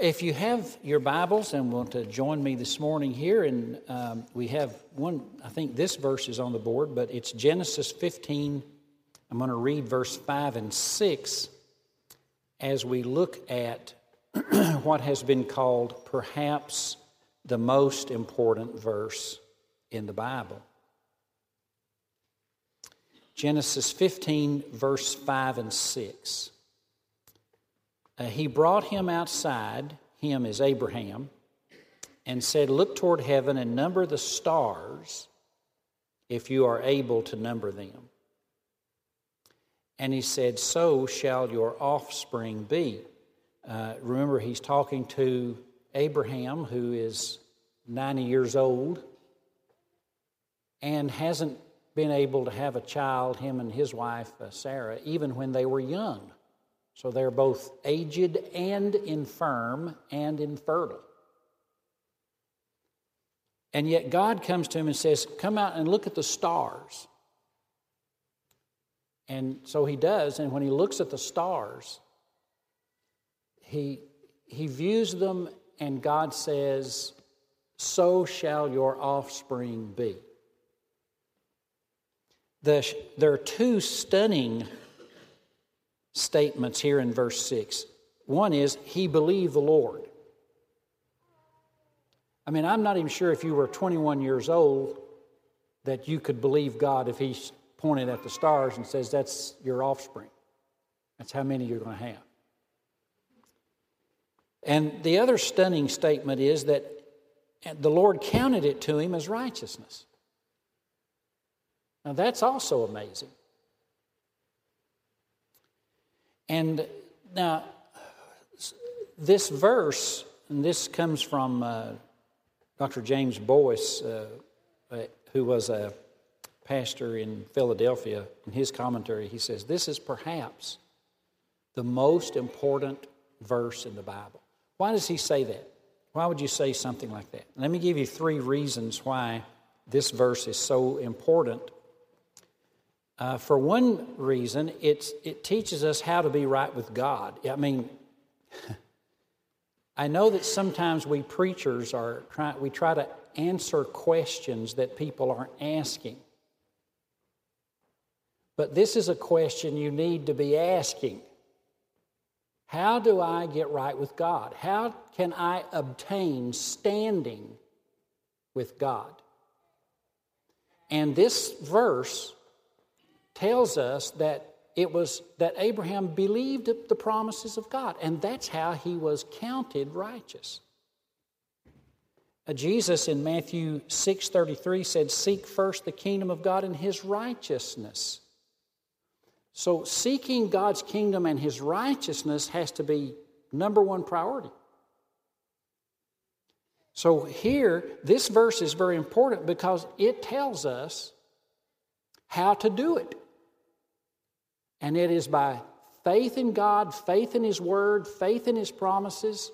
if you have your Bibles and want to join me this morning here, and um, we have one, I think this verse is on the board, but it's Genesis 15. I'm going to read verse 5 and 6 as we look at what has been called perhaps the most important verse in the Bible. Genesis 15, verse 5 and 6. Uh, he brought him outside, him is Abraham, and said, Look toward heaven and number the stars if you are able to number them. And he said, So shall your offspring be. Uh, remember, he's talking to Abraham, who is 90 years old and hasn't been able to have a child, him and his wife, uh, Sarah, even when they were young. So they're both aged and infirm and infertile. And yet God comes to him and says, Come out and look at the stars. And so he does, and when he looks at the stars, he, he views them, and God says, So shall your offspring be. The, there are two stunning statements here in verse 6. One is, He believed the Lord. I mean, I'm not even sure if you were 21 years old that you could believe God if He pointed at the stars and says, That's your offspring. That's how many you're going to have. And the other stunning statement is that the Lord counted it to him as righteousness. Now, that's also amazing. And now, this verse, and this comes from uh, Dr. James Boice, uh, uh, who was a pastor in Philadelphia. In his commentary, he says, This is perhaps the most important verse in the Bible. Why does he say that? Why would you say something like that? Let me give you three reasons why this verse is so important uh, for one reason, it's, it teaches us how to be right with God. I mean, I know that sometimes we preachers are trying, we try to answer questions that people aren't asking. But this is a question you need to be asking. How do I get right with God? How can I obtain standing with God? And this verse tells us that it was that Abraham believed the promises of God, and that's how he was counted righteous. Uh, Jesus in Matthew 6:33 said, "Seek first the kingdom of God and his righteousness." So seeking God's kingdom and his righteousness has to be number one priority. So here, this verse is very important because it tells us how to do it. And it is by faith in God, faith in His Word, faith in His promises,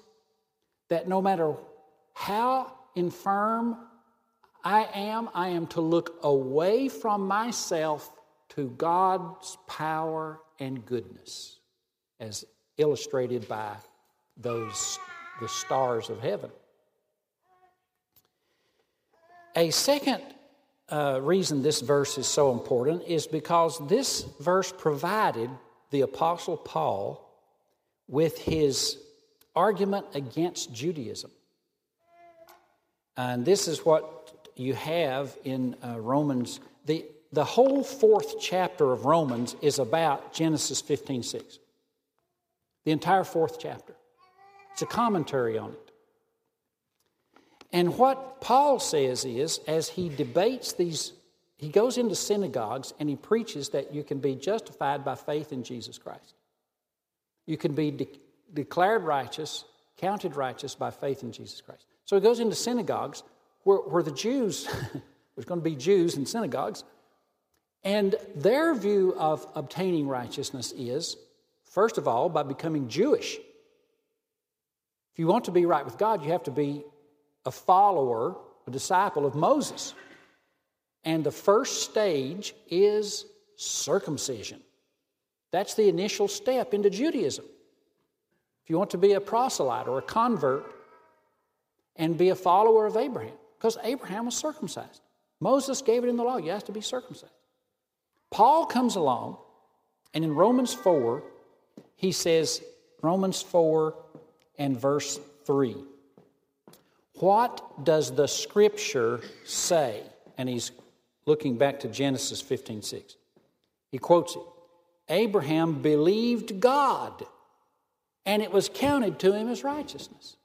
that no matter how infirm I am, I am to look away from myself to God's power and goodness, as illustrated by those the stars of heaven. A second uh, reason this verse is so important is because this verse provided the Apostle Paul with his argument against Judaism. And this is what you have in uh, Romans. The, the whole fourth chapter of Romans is about Genesis 15 6. The entire fourth chapter. It's a commentary on it. And what Paul says is, as he debates these, he goes into synagogues and he preaches that you can be justified by faith in Jesus Christ. You can be de- declared righteous, counted righteous by faith in Jesus Christ. So he goes into synagogues where, where the Jews, there's going to be Jews in synagogues, and their view of obtaining righteousness is, first of all, by becoming Jewish. If you want to be right with God, you have to be a follower, a disciple of Moses. And the first stage is circumcision. That's the initial step into Judaism. if you want to be a proselyte or a convert and be a follower of Abraham, because Abraham was circumcised. Moses gave it in the law, you have to be circumcised. Paul comes along, and in Romans 4, he says, Romans 4 and verse 3. What does the scripture say? And he's looking back to Genesis 15 6. He quotes it Abraham believed God, and it was counted to him as righteousness.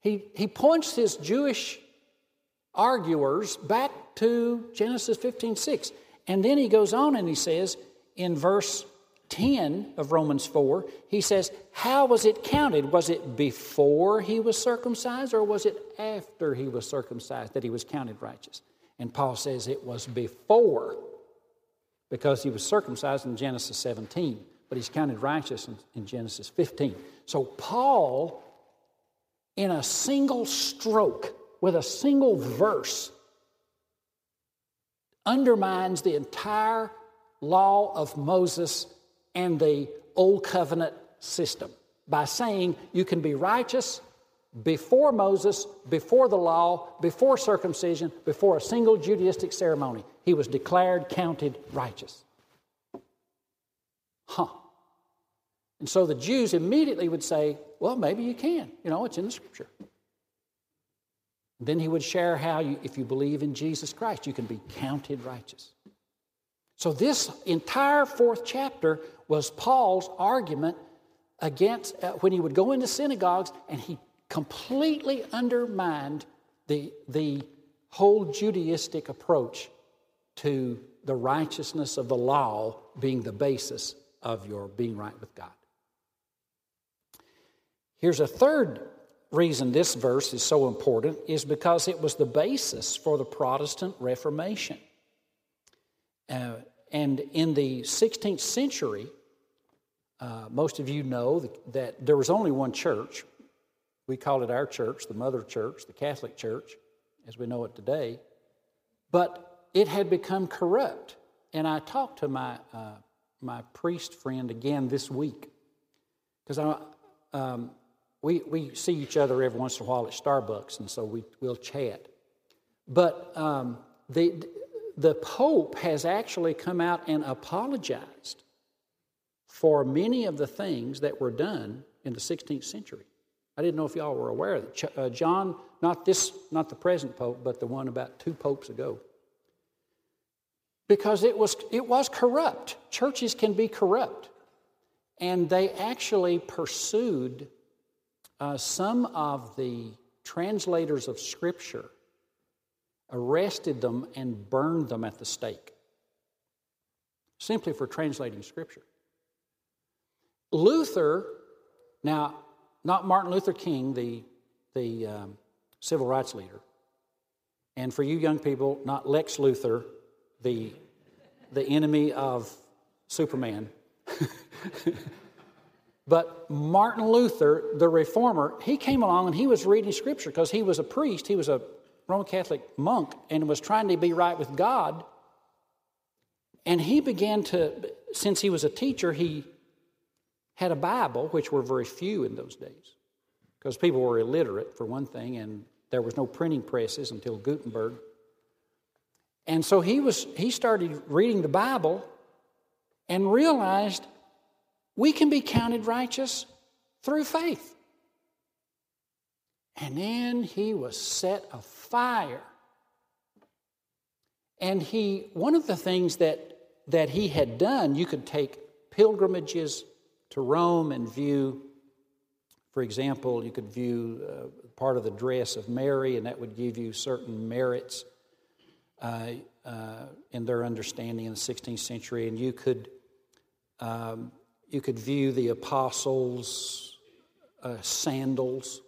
He, he points his Jewish arguers back to Genesis 15 6. And then he goes on and he says in verse 10 of Romans 4, he says, How was it counted? Was it before he was circumcised or was it after he was circumcised that he was counted righteous? And Paul says it was before because he was circumcised in Genesis 17, but he's counted righteous in, in Genesis 15. So Paul, in a single stroke, with a single verse, undermines the entire law of Moses and the Old Covenant system by saying you can be righteous before Moses, before the law, before circumcision, before a single Judaistic ceremony. He was declared counted righteous. Huh. And so the Jews immediately would say, well, maybe you can. You know, it's in the scripture. Then he would share how, you, if you believe in Jesus Christ, you can be counted righteous. So, this entire fourth chapter was Paul's argument against uh, when he would go into synagogues and he completely undermined the, the whole Judaistic approach to the righteousness of the law being the basis of your being right with God. Here's a third reason this verse is so important is because it was the basis for the Protestant Reformation. Uh, and in the 16th century, uh, most of you know that, that there was only one church. We call it our church, the Mother Church, the Catholic Church, as we know it today. But it had become corrupt. And I talked to my, uh, my priest friend again this week because um, we, we see each other every once in a while at Starbucks, and so we, we'll chat. But um, the, the Pope has actually come out and apologized for many of the things that were done in the 16th century. I didn't know if y'all were aware of it. Uh, John, not this, not the present Pope, but the one about two popes ago. Because it was, it was corrupt. Churches can be corrupt. And they actually pursued uh, some of the translators of Scripture arrested them and burned them at the stake simply for translating Scripture. Luther, now, not Martin Luther King, the, the um, civil rights leader, and for you young people, not Lex Luthor, the, the enemy of Superman. But Martin Luther, the reformer, he came along and he was reading scripture because he was a priest, he was a Roman Catholic monk, and was trying to be right with God. And he began to, since he was a teacher, he had a Bible, which were very few in those days, because people were illiterate, for one thing, and there was no printing presses until Gutenberg. And so he was he started reading the Bible and realized we can be counted righteous through faith. And then he was set afire. And he, one of the things that, that he had done, you could take pilgrimages to Rome and view, for example, you could view uh, part of the dress of Mary, and that would give you certain merits uh, uh, in their understanding in the 16th century. And you could um, you could view the apostles' uh, sandals.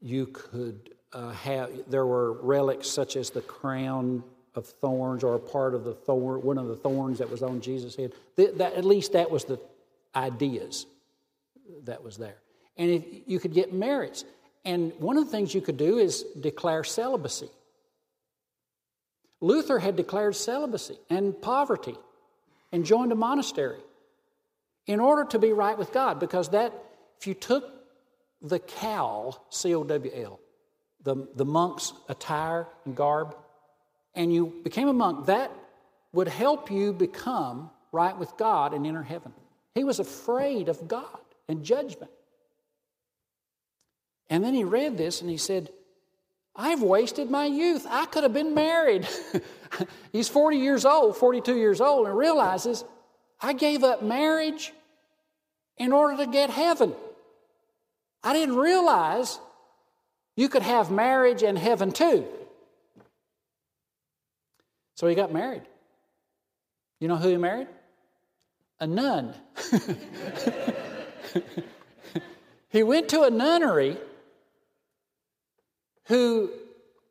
You could uh, have, there were relics such as the crown of thorns or a part of the thorn, one of the thorns that was on Jesus' head. That, that, at least that was the ideas that was there. And if, you could get merits. And one of the things you could do is declare celibacy. Luther had declared celibacy and poverty and joined a monastery. in order to be right with God, because that, if you took the cowl, C O W L, the, the monk's attire and garb, and you became a monk, that would help you become right with God and enter heaven. He was afraid of God and judgment. And then he read this and he said, I've wasted my youth. I could have been married. He's 40 years old, 42 years old, and realizes I gave up marriage in order to get heaven. I didn't realize you could have marriage and heaven too. So he got married. You know who he married? A nun. He went to a nunnery who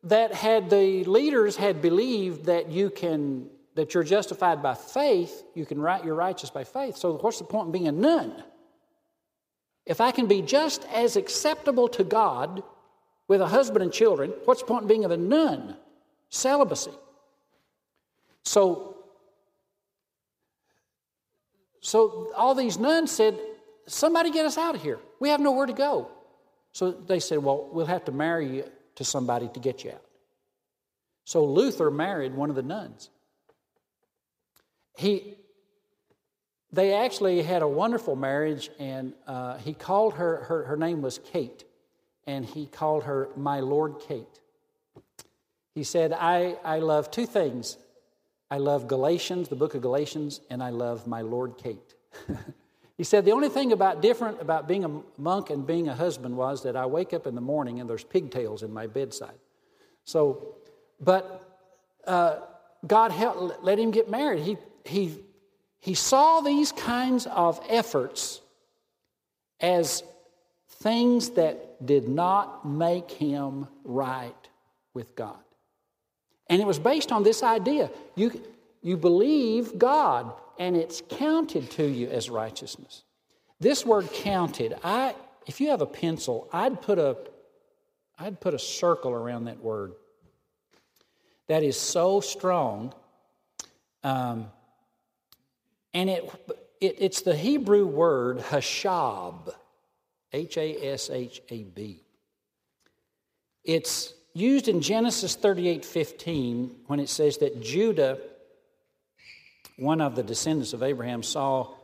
that had the leaders had believed that you can that you're justified by faith, you can write you're righteous by faith. So what's the point in being a nun? If I can be just as acceptable to God with a husband and children, what's the point in being of a nun? Celibacy. So, so all these nuns said, Somebody get us out of here. We have nowhere to go. So they said, Well, we'll have to marry you to somebody to get you out. So Luther married one of the nuns. He, they actually had a wonderful marriage, and uh, he called her, her, her name was Kate, and he called her My Lord Kate. He said, I, I love two things. I love Galatians, the book of Galatians, and I love my Lord Kate. he said, The only thing about different about being a monk and being a husband was that I wake up in the morning and there's pigtails in my bedside. So, but uh, God helped, let him get married. He, he he saw these kinds of efforts as things that did not make him right with God. And it was based on this idea. You, you believe God, and it's counted to you as righteousness. This word counted, I, if you have a pencil, I'd put a, I'd put a circle around that word. That is so strong. Um, and it, it, it's the Hebrew word hashab, H A S H A B. It's used in Genesis 38 15 when it says that Judah, one of the descendants of Abraham, saw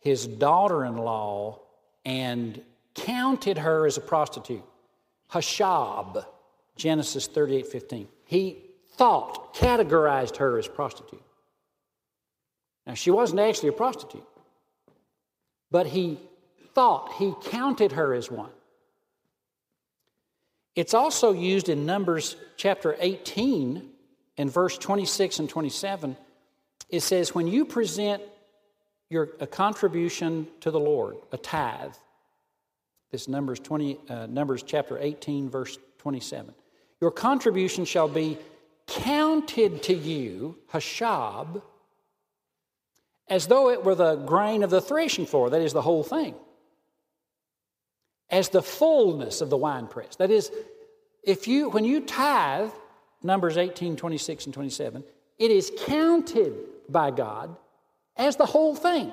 his daughter in law and counted her as a prostitute. Hashab, Genesis 38 15. He thought, categorized her as prostitute. Now, she wasn't actually a prostitute, but he thought, he counted her as one. It's also used in Numbers chapter 18 and verse 26 and 27. It says, When you present your, a contribution to the Lord, a tithe, this Numbers, 20, uh, Numbers chapter 18, verse 27. Your contribution shall be counted to you, hashab, as though it were the grain of the threshing floor, that is, the whole thing, as the fullness of the winepress. That is, if you, when you tithe, Numbers 18, 26, and 27, it is counted by God as the whole thing.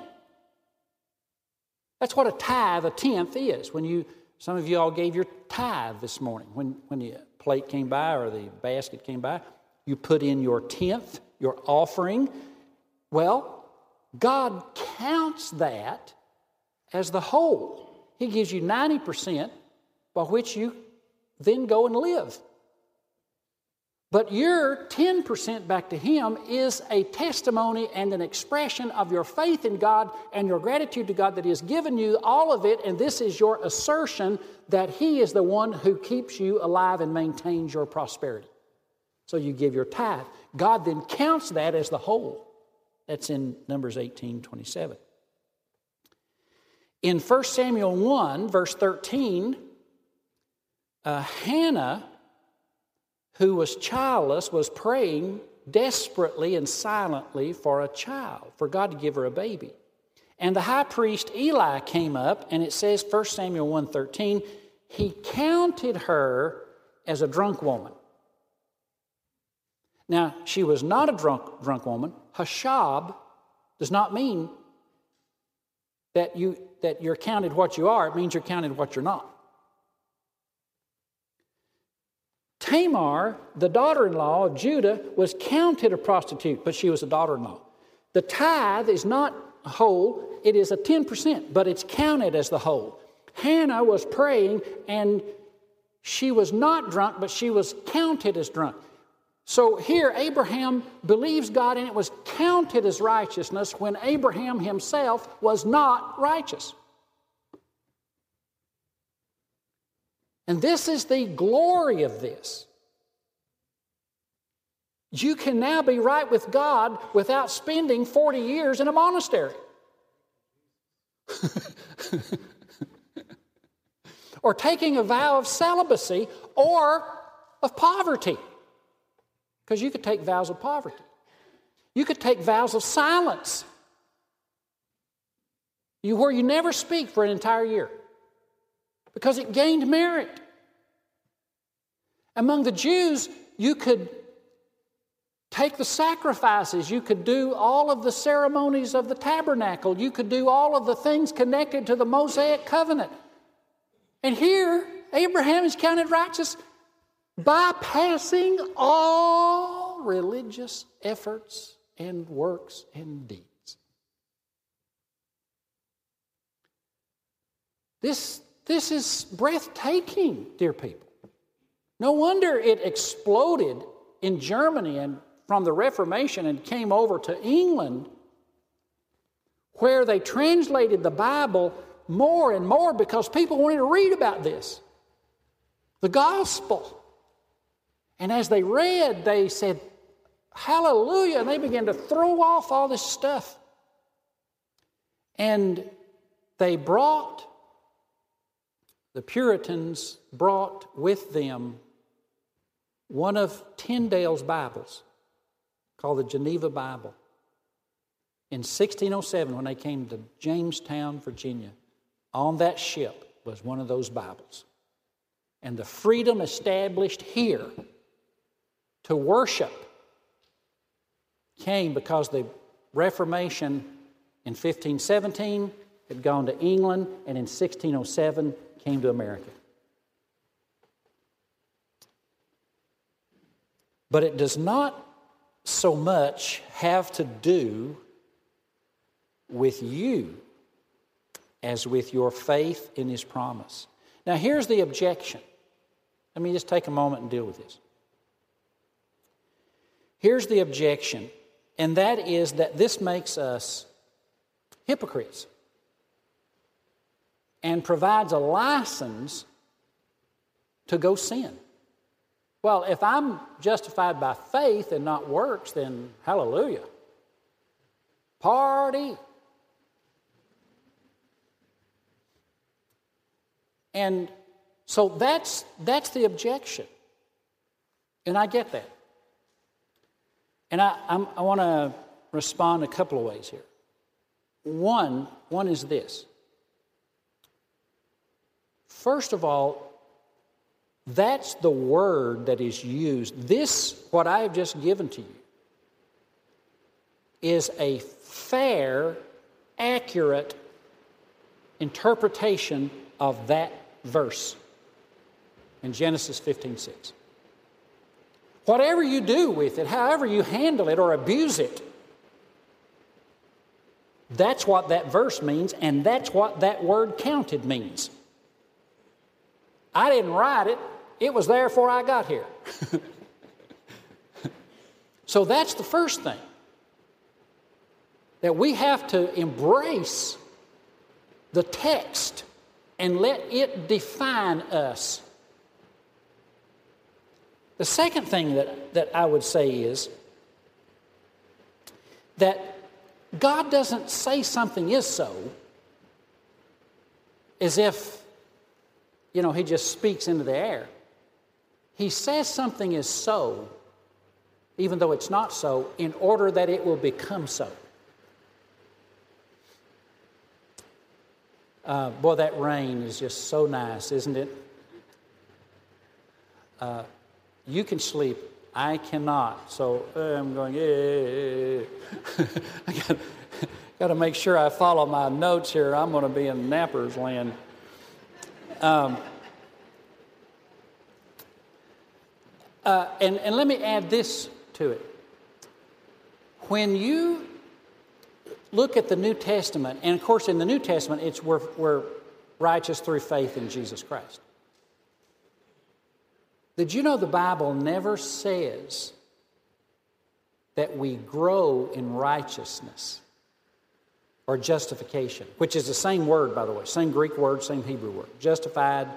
That's what a tithe, a tenth, is. When you, some of you all gave your tithe this morning. When, when the plate came by or the basket came by, you put in your tenth, your offering. Well, God counts that as the whole. He gives you 90% by which you then go and live. But your 10% back to Him is a testimony and an expression of your faith in God and your gratitude to God that He has given you all of it, and this is your assertion that He is the one who keeps you alive and maintains your prosperity. So you give your tithe. God then counts that as the whole. That's in Numbers 18 27. In 1 Samuel 1, verse 13, uh, Hannah, who was childless, was praying desperately and silently for a child, for God to give her a baby. And the high priest Eli came up, and it says 1 Samuel 1:13, he counted her as a drunk woman. Now, she was not a drunk, drunk woman. Hashab does not mean that, you, that you're counted what you are, it means you're counted what you're not. Tamar, the daughter in law of Judah, was counted a prostitute, but she was a daughter in law. The tithe is not whole, it is a 10%, but it's counted as the whole. Hannah was praying and she was not drunk, but she was counted as drunk. So here, Abraham believes God and it was counted as righteousness when Abraham himself was not righteous. And this is the glory of this. You can now be right with God without spending 40 years in a monastery. or taking a vow of celibacy or of poverty. Because you could take vows of poverty. You could take vows of silence. You, where you never speak for an entire year because it gained merit. Among the Jews, you could take the sacrifices, you could do all of the ceremonies of the tabernacle, you could do all of the things connected to the Mosaic covenant. And here, Abraham is counted righteous bypassing all religious efforts and works and deeds. This, this is breathtaking, dear people. No wonder it exploded in Germany and from the Reformation and came over to England, where they translated the Bible more and more because people wanted to read about this the gospel. And as they read, they said, Hallelujah. And they began to throw off all this stuff. And they brought, the Puritans brought with them one of Tyndale's Bibles called the Geneva Bible. In 1607, when they came to Jamestown, Virginia, on that ship was one of those Bibles. And the freedom established here to worship came because the Reformation in 1517 had gone to England and in 1607 came to America. But it does not so much have to do with you as with your faith in His promise. Now, here's the objection. Let me just take a moment and deal with this. Here's the objection, and that is that this makes us hypocrites and provides a license to go sin. Well, if I'm justified by faith and not works, then hallelujah. Party. And so that's, that's the objection. And I get that. And I, I'm, i want to respond a couple of ways here. One, one is this. First of all, that's the word that is used. This, what I have just given to you, is a fair, accurate interpretation of that verse in Genesis 15 6. Whatever you do with it, however you handle it or abuse it, that's what that verse means, and that's what that word counted means. I didn't write it, it was there before I got here. so that's the first thing that we have to embrace the text and let it define us. The second thing that, that I would say is that God doesn't say something is so as if, you know, He just speaks into the air. He says something is so, even though it's not so, in order that it will become so. Uh, boy, that rain is just so nice, isn't it? Uh, you can sleep. I cannot. So uh, I'm going, yeah. i got to make sure I follow my notes here. I'm going to be in Napper's land. Um, uh, and, and let me add this to it. When you look at the New Testament, and of course, in the New Testament, it's we're, we're righteous through faith in Jesus Christ. Did you know the Bible never says that we grow in righteousness or justification, which is the same word, by the way, same Greek word, same Hebrew word. Justified,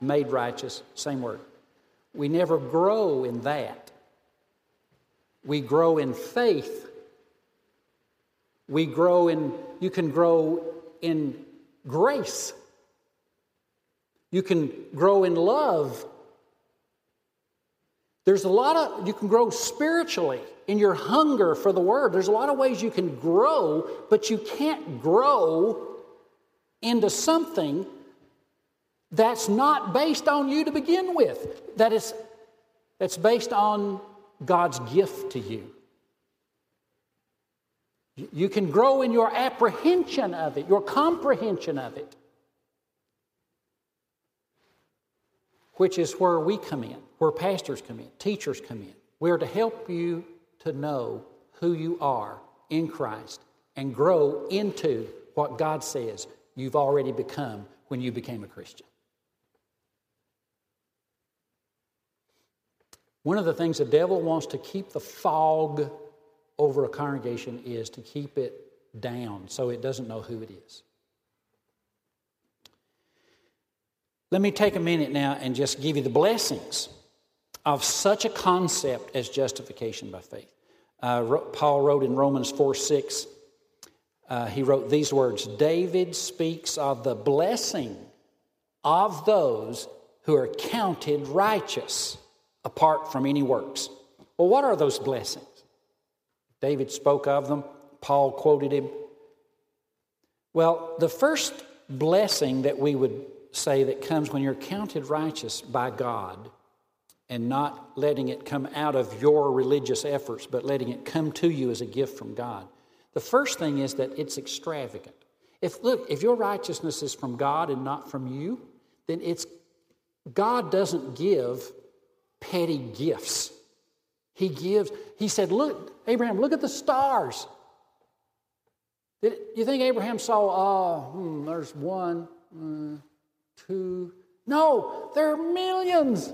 made righteous, same word. We never grow in that. We grow in faith. We grow in, you can grow in grace. You can grow in love. There's a lot of, you can grow spiritually in your hunger for the Word. There's a lot of ways you can grow, but you can't grow into something that's not based on you to begin with, that is, that's based on God's gift to you. You can grow in your apprehension of it, your comprehension of it, which is where we come in, where pastors come in, teachers come in. We're to help you to know who you are in Christ and grow into what God says you've already become when you became a Christian. One of the things the devil wants to keep the fog over a congregation is to keep it down so it doesn't know who it is. Let me take a minute now and just give you the blessings of such a concept as justification by faith. Uh, Paul wrote in Romans 4 6, uh, he wrote these words David speaks of the blessing of those who are counted righteous apart from any works. Well, what are those blessings? David spoke of them, Paul quoted him. Well, the first blessing that we would say that comes when you're counted righteous by God and not letting it come out of your religious efforts, but letting it come to you as a gift from God. The first thing is that it's extravagant. If look, if your righteousness is from God and not from you, then it's God doesn't give petty gifts. He gives, he said, Look, Abraham, look at the stars. Did you think Abraham saw, oh, hmm, there's one, uh, two? No, there are millions.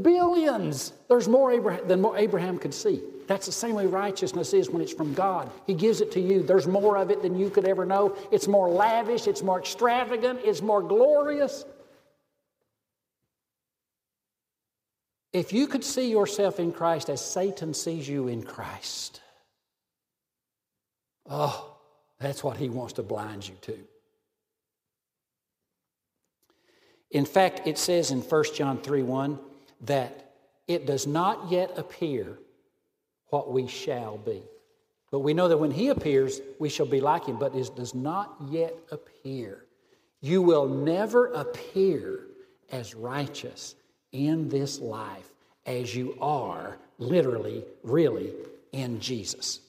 Billions. There's more Abraham than more Abraham could see. That's the same way righteousness is when it's from God. He gives it to you. There's more of it than you could ever know. It's more lavish, it's more extravagant, it's more glorious. If you could see yourself in Christ as Satan sees you in Christ, oh, that's what he wants to blind you to. In fact, it says in 1 John 3 1, that it does not yet appear what we shall be. But we know that when He appears, we shall be like Him, but it does not yet appear. You will never appear as righteous in this life as you are literally, really in Jesus.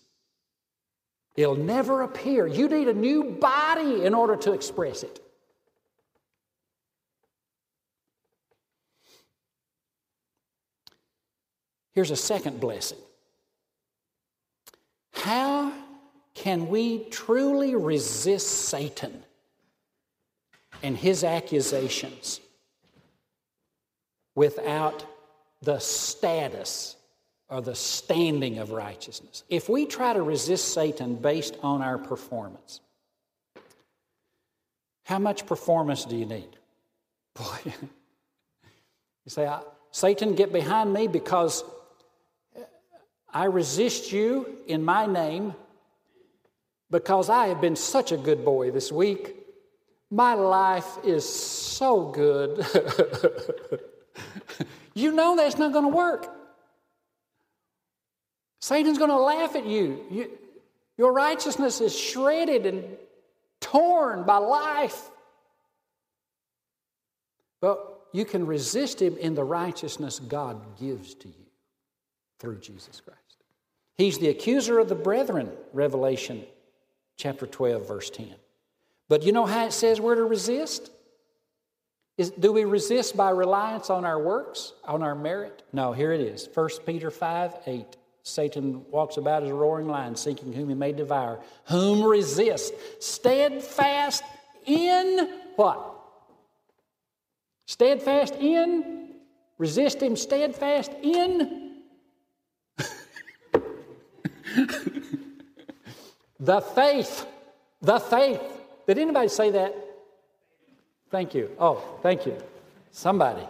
It'll never appear. You need a new body in order to express it. Here's a second blessing. How can we truly resist Satan and his accusations without the status or the standing of righteousness? If we try to resist Satan based on our performance, how much performance do you need? Boy, you say, Satan, get behind me because I resist you in my name because I have been such a good boy this week. My life is so good. you know that's not going to work. Satan's going to laugh at you. you. Your righteousness is shredded and torn by life. But you can resist him in the righteousness God gives to you through Jesus Christ. He's the accuser of the brethren, Revelation chapter 12, verse 10. But you know how it says we're to resist? Is, do we resist by reliance on our works, on our merit? No, here it is 1 Peter 5 8. Satan walks about as a roaring lion, seeking whom he may devour. Whom resist? Steadfast in what? Steadfast in? Resist him steadfast in? The faith. The faith. Did anybody say that? Thank you. Oh, thank you. Somebody.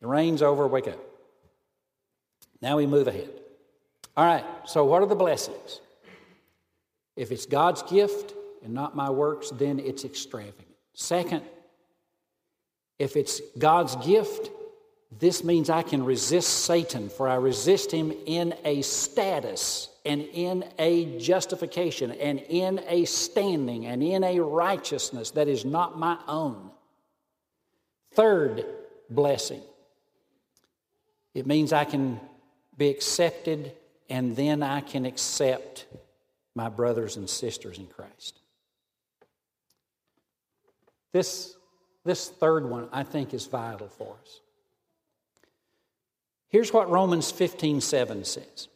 The rain's over, wake up. Now we move ahead. All right, so what are the blessings? If it's God's gift and not my works, then it's extravagant. Second, if it's God's gift, this means I can resist Satan, for I resist him in a status and in a justification and in a standing and in a righteousness that is not my own. Third blessing it means I can be accepted, and then I can accept my brothers and sisters in Christ. This, this third one, I think, is vital for us. Here's what Romans 15 7 says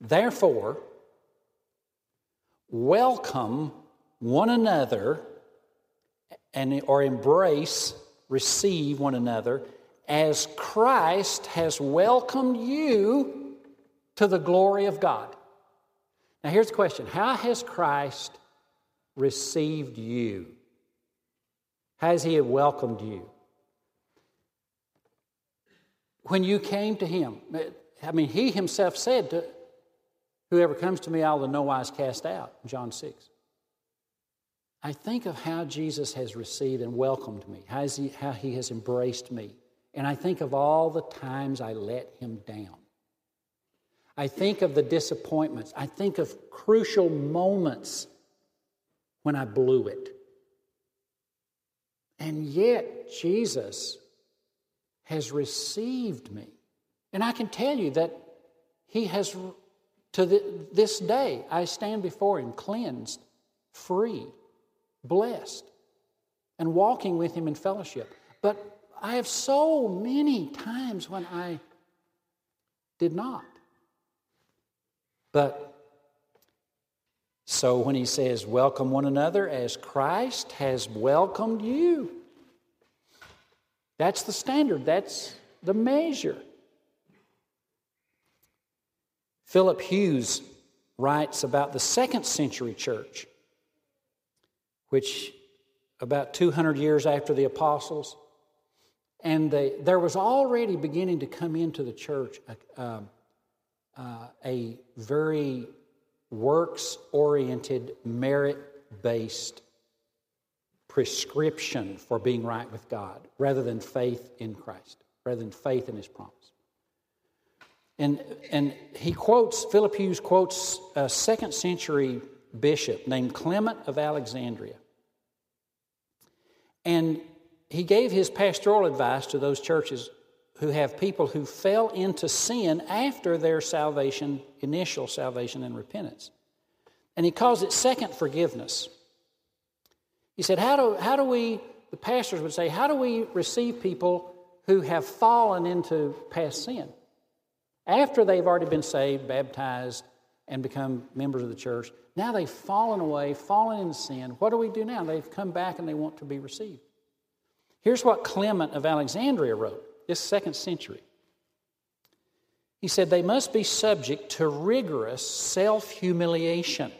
Therefore, welcome one another and, or embrace, receive one another as Christ has welcomed you to the glory of God. Now, here's the question How has Christ received you? How has He welcomed you? When you came to Him, I mean, He Himself said, to, Whoever comes to me, I'll in no wise cast out, John 6. I think of how Jesus has received and welcomed me, how he, how he has embraced me. And I think of all the times I let him down. I think of the disappointments. I think of crucial moments when I blew it. And yet, Jesus has received me. And I can tell you that He has, to the, this day, I stand before Him cleansed, free, blessed, and walking with Him in fellowship. But I have so many times when I did not. But so when he says, Welcome one another as Christ has welcomed you, that's the standard, that's the measure. Philip Hughes writes about the second century church, which about 200 years after the apostles, and they, there was already beginning to come into the church a, uh, uh, a very works oriented, merit based prescription for being right with God rather than faith in Christ, rather than faith in His promise. And, and he quotes, Philip Hughes quotes a second century bishop named Clement of Alexandria. And he gave his pastoral advice to those churches who have people who fell into sin after their salvation, initial salvation and repentance. And he calls it second forgiveness. He said, How do, how do we, the pastors would say, how do we receive people who have fallen into past sin? After they've already been saved, baptized, and become members of the church, now they've fallen away, fallen into sin. What do we do now? They've come back and they want to be received. Here's what Clement of Alexandria wrote, this second century. He said, They must be subject to rigorous self humiliation.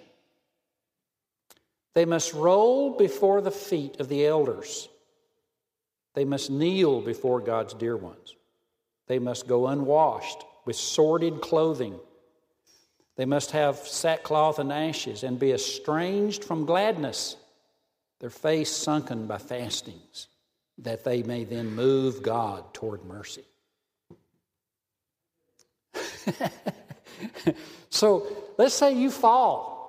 They must roll before the feet of the elders. They must kneel before God's dear ones. They must go unwashed with sordid clothing. They must have sackcloth and ashes and be estranged from gladness, their face sunken by fastings that they may then move God toward mercy. so let's say you fall.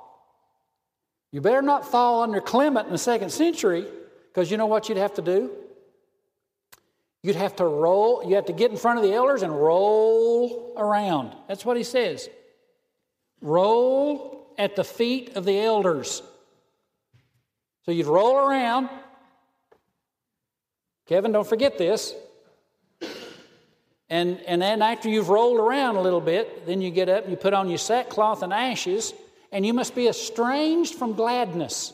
You better not fall under Clement in the second century, because you know what you'd have to do? You'd have to roll, you have to get in front of the elders and roll around. That's what he says. roll at the feet of the elders. So you'd roll around. Kevin, don't forget this. And, and then after you've rolled around a little bit, then you get up and you put on your sackcloth and ashes, and you must be estranged from gladness.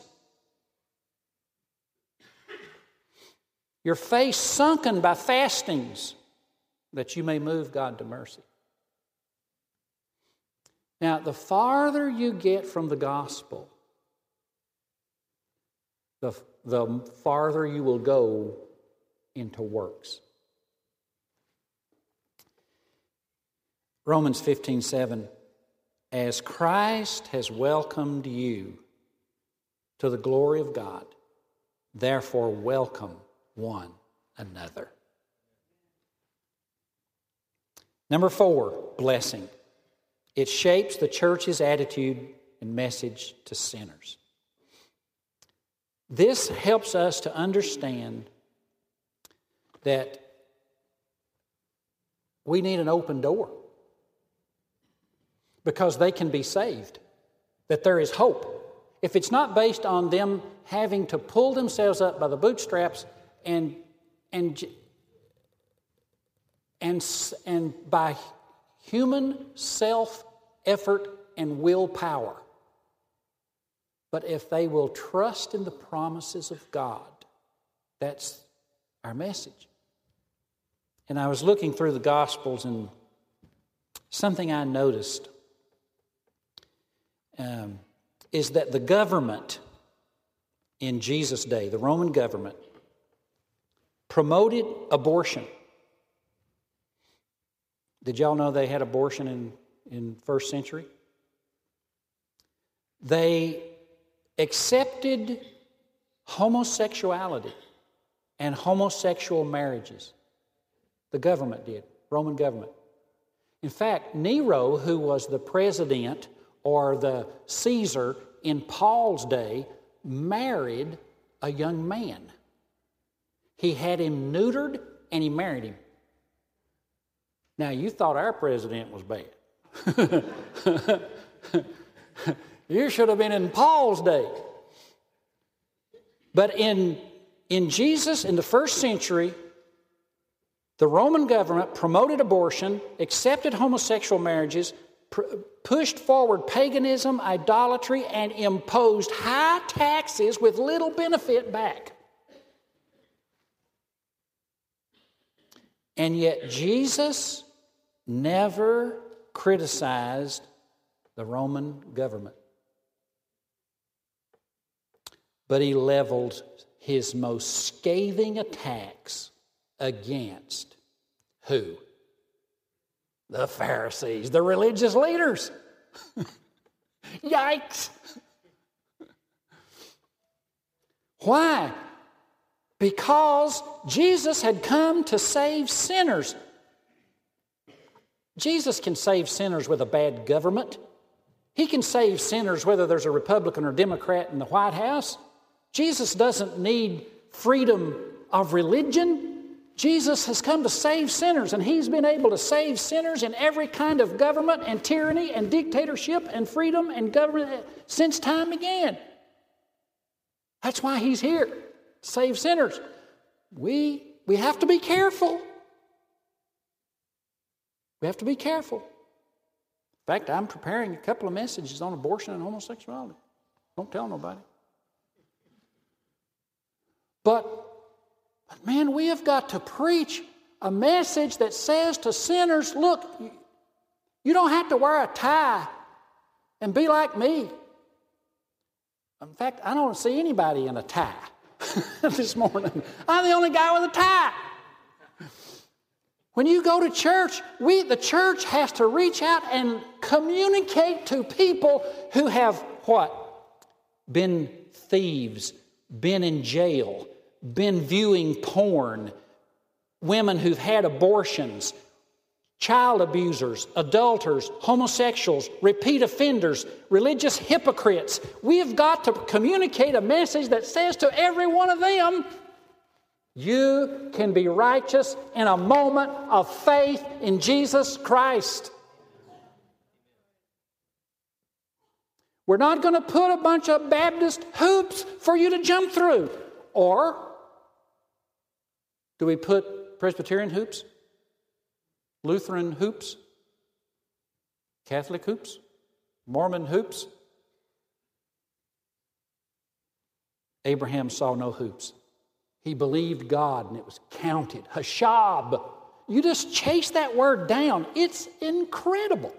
Your face sunken by fastings, that you may move God to mercy. Now, the farther you get from the gospel, the, the farther you will go into works. Romans 15 7 As Christ has welcomed you to the glory of God, therefore welcome one another. Number four, blessing. It shapes the church's attitude and message to sinners. This helps us to understand that we need an open door because they can be saved, that there is hope. If it's not based on them having to pull themselves up by the bootstraps and, and, and, and by human self effort and willpower, but if they will trust in the promises of God, that's our message. And I was looking through the Gospels, and something I noticed um, is that the government in Jesus' day, the Roman government, promoted abortion. Did y'all know they had abortion in, in first century? They accepted homosexuality and homosexual marriages. The government did, Roman government. In fact, Nero, who was the president or the Caesar in Paul's day, married a young man. He had him neutered and he married him. Now, you thought our president was bad. you should have been in Paul's day. But in, in Jesus, in the first century, the Roman government promoted abortion, accepted homosexual marriages, pushed forward paganism, idolatry, and imposed high taxes with little benefit back. And yet, Jesus never criticized the Roman government, but he leveled his most scathing attacks against who? The Pharisees, the religious leaders. Yikes. Why? Because Jesus had come to save sinners. Jesus can save sinners with a bad government. He can save sinners whether there's a Republican or Democrat in the White House. Jesus doesn't need freedom of religion. Jesus has come to save sinners, and He's been able to save sinners in every kind of government and tyranny and dictatorship and freedom and government since time began. That's why He's here, save sinners. We, we have to be careful. We have to be careful. In fact, I'm preparing a couple of messages on abortion and homosexuality. Don't tell nobody. But but man, we have got to preach a message that says to sinners, look, you don't have to wear a tie and be like me. In fact, I don't see anybody in a tie this morning. I'm the only guy with a tie. When you go to church, we, the church has to reach out and communicate to people who have what? Been thieves, been in jail, been viewing porn, women who've had abortions, child abusers, adulterers, homosexuals, repeat offenders, religious hypocrites. We have got to communicate a message that says to every one of them, you can be righteous in a moment of faith in Jesus Christ. We're not going to put a bunch of Baptist hoops for you to jump through. Or do we put Presbyterian hoops? Lutheran hoops? Catholic hoops? Mormon hoops? Abraham saw no hoops. He believed God and it was counted. Hashab. You just chase that word down. It's incredible.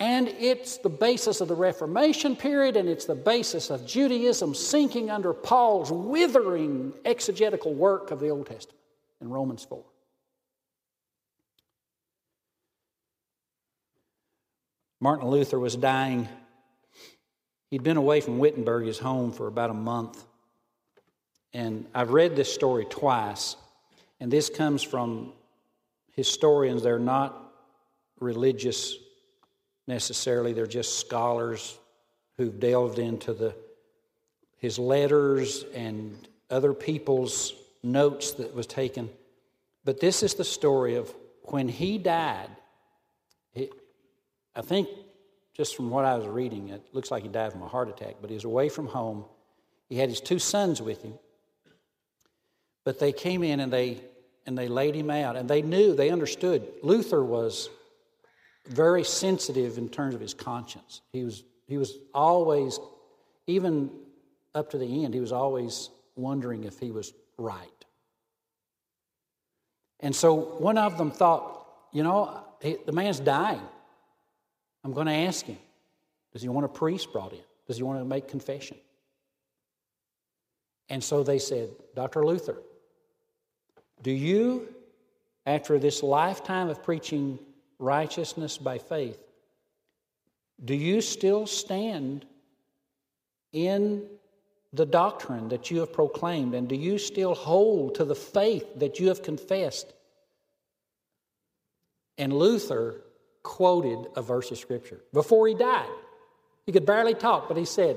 And it's the basis of the Reformation period, and it's the basis of Judaism sinking under Paul's withering exegetical work of the Old Testament in Romans 4. Martin Luther was dying. He'd been away from Wittenberg, his home, for about a month. And I've read this story twice, and this comes from historians. They're not religious necessarily, they're just scholars who've delved into the, his letters and other people's notes that was taken. But this is the story of when he died. I think, just from what I was reading, it looks like he died from a heart attack, but he was away from home. He had his two sons with him. But they came in and they and they laid him out and they knew, they understood. Luther was very sensitive in terms of his conscience. He was, he was always, even up to the end, he was always wondering if he was right. And so one of them thought, you know, the man's dying. I'm going to ask him, does he want a priest brought in? Does he want to make confession? And so they said, Dr. Luther, do you, after this lifetime of preaching righteousness by faith, do you still stand in the doctrine that you have proclaimed? And do you still hold to the faith that you have confessed? And Luther quoted a verse of Scripture before he died. He could barely talk, but he said,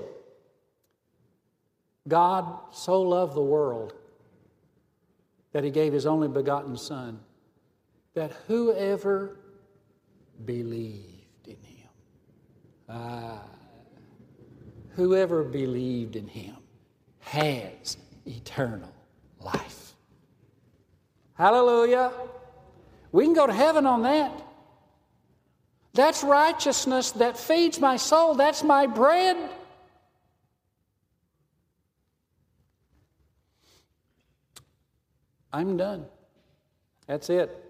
God so loved the world that he gave his only begotten Son, that whoever believed in him. Ah, whoever believed in him has eternal life. Hallelujah. We can go to heaven on that. That's righteousness that feeds my soul. That's my bread. I'm done. That's it.